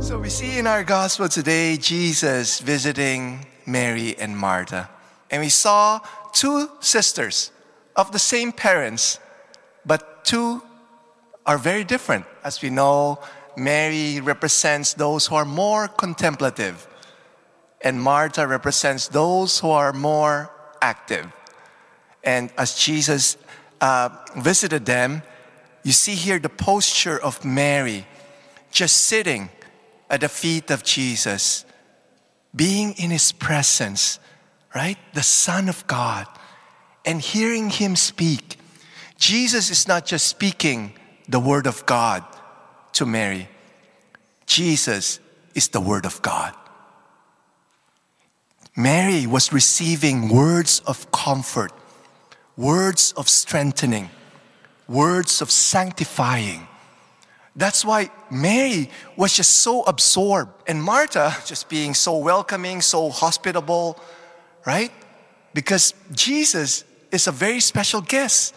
So we see in our gospel today Jesus visiting Mary and Martha. And we saw two sisters of the same parents, but two are very different. As we know, Mary represents those who are more contemplative, and Martha represents those who are more active. And as Jesus uh, visited them, you see here the posture of Mary just sitting at the feet of Jesus, being in his presence, right? The Son of God, and hearing him speak. Jesus is not just speaking the Word of God to Mary, Jesus is the Word of God. Mary was receiving words of comfort, words of strengthening, words of sanctifying. That's why Mary was just so absorbed, and Martha just being so welcoming, so hospitable, right? Because Jesus is a very special guest.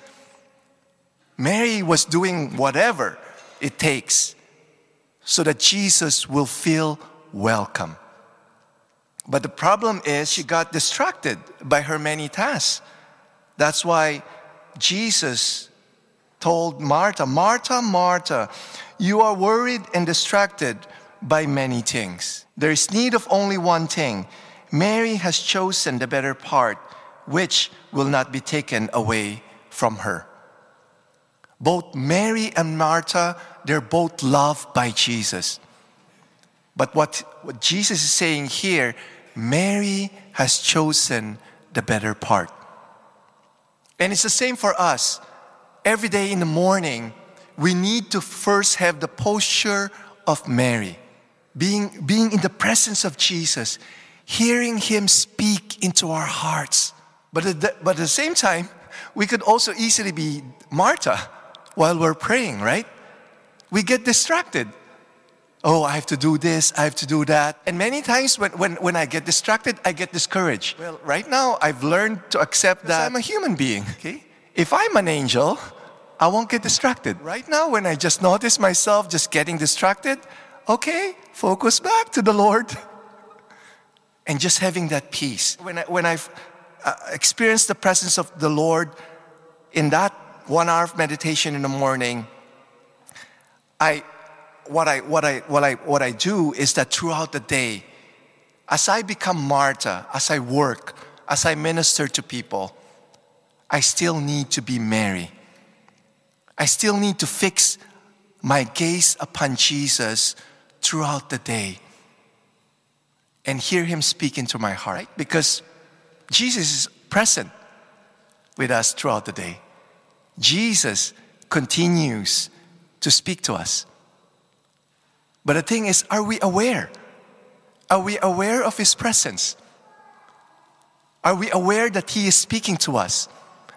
Mary was doing whatever it takes so that Jesus will feel welcome. But the problem is she got distracted by her many tasks. That's why Jesus told Martha, Martha, Martha, you are worried and distracted by many things. There is need of only one thing. Mary has chosen the better part, which will not be taken away from her. Both Mary and Martha, they're both loved by Jesus. But what, what Jesus is saying here, Mary has chosen the better part. And it's the same for us. Every day in the morning, we need to first have the posture of Mary, being, being in the presence of Jesus, hearing Him speak into our hearts. But at, the, but at the same time, we could also easily be Martha while we're praying, right? We get distracted. Oh, I have to do this, I have to do that. And many times when, when, when I get distracted, I get discouraged. Well, right now, I've learned to accept that I'm a human being, okay? If I'm an angel, I won't get distracted. Right now, when I just notice myself just getting distracted, okay, focus back to the Lord. And just having that peace. When, I, when I've uh, experienced the presence of the Lord in that one hour of meditation in the morning, I, what, I, what, I, what, I, what I do is that throughout the day, as I become Martha, as I work, as I minister to people, I still need to be Mary. I still need to fix my gaze upon Jesus throughout the day and hear Him speak into my heart because Jesus is present with us throughout the day. Jesus continues to speak to us. But the thing is, are we aware? Are we aware of His presence? Are we aware that He is speaking to us?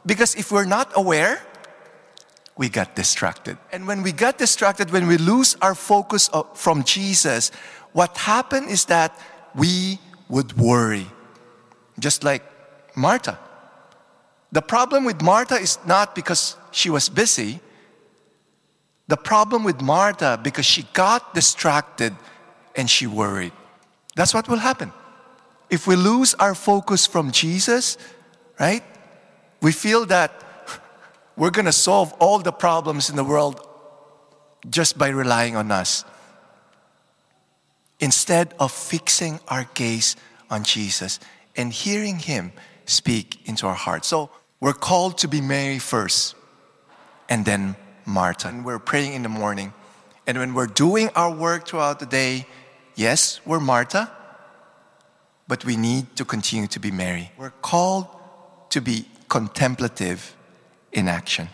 Because if we're not aware, we got distracted. And when we got distracted, when we lose our focus from Jesus, what happened is that we would worry, just like Martha. The problem with Martha is not because she was busy. The problem with Martha because she got distracted and she worried. That's what will happen. If we lose our focus from Jesus, right? We feel that we're going to solve all the problems in the world just by relying on us. Instead of fixing our gaze on Jesus and hearing Him speak into our hearts. So we're called to be Mary first and then Martha. And we're praying in the morning. And when we're doing our work throughout the day, yes, we're Martha, but we need to continue to be Mary. We're called to be contemplative in action.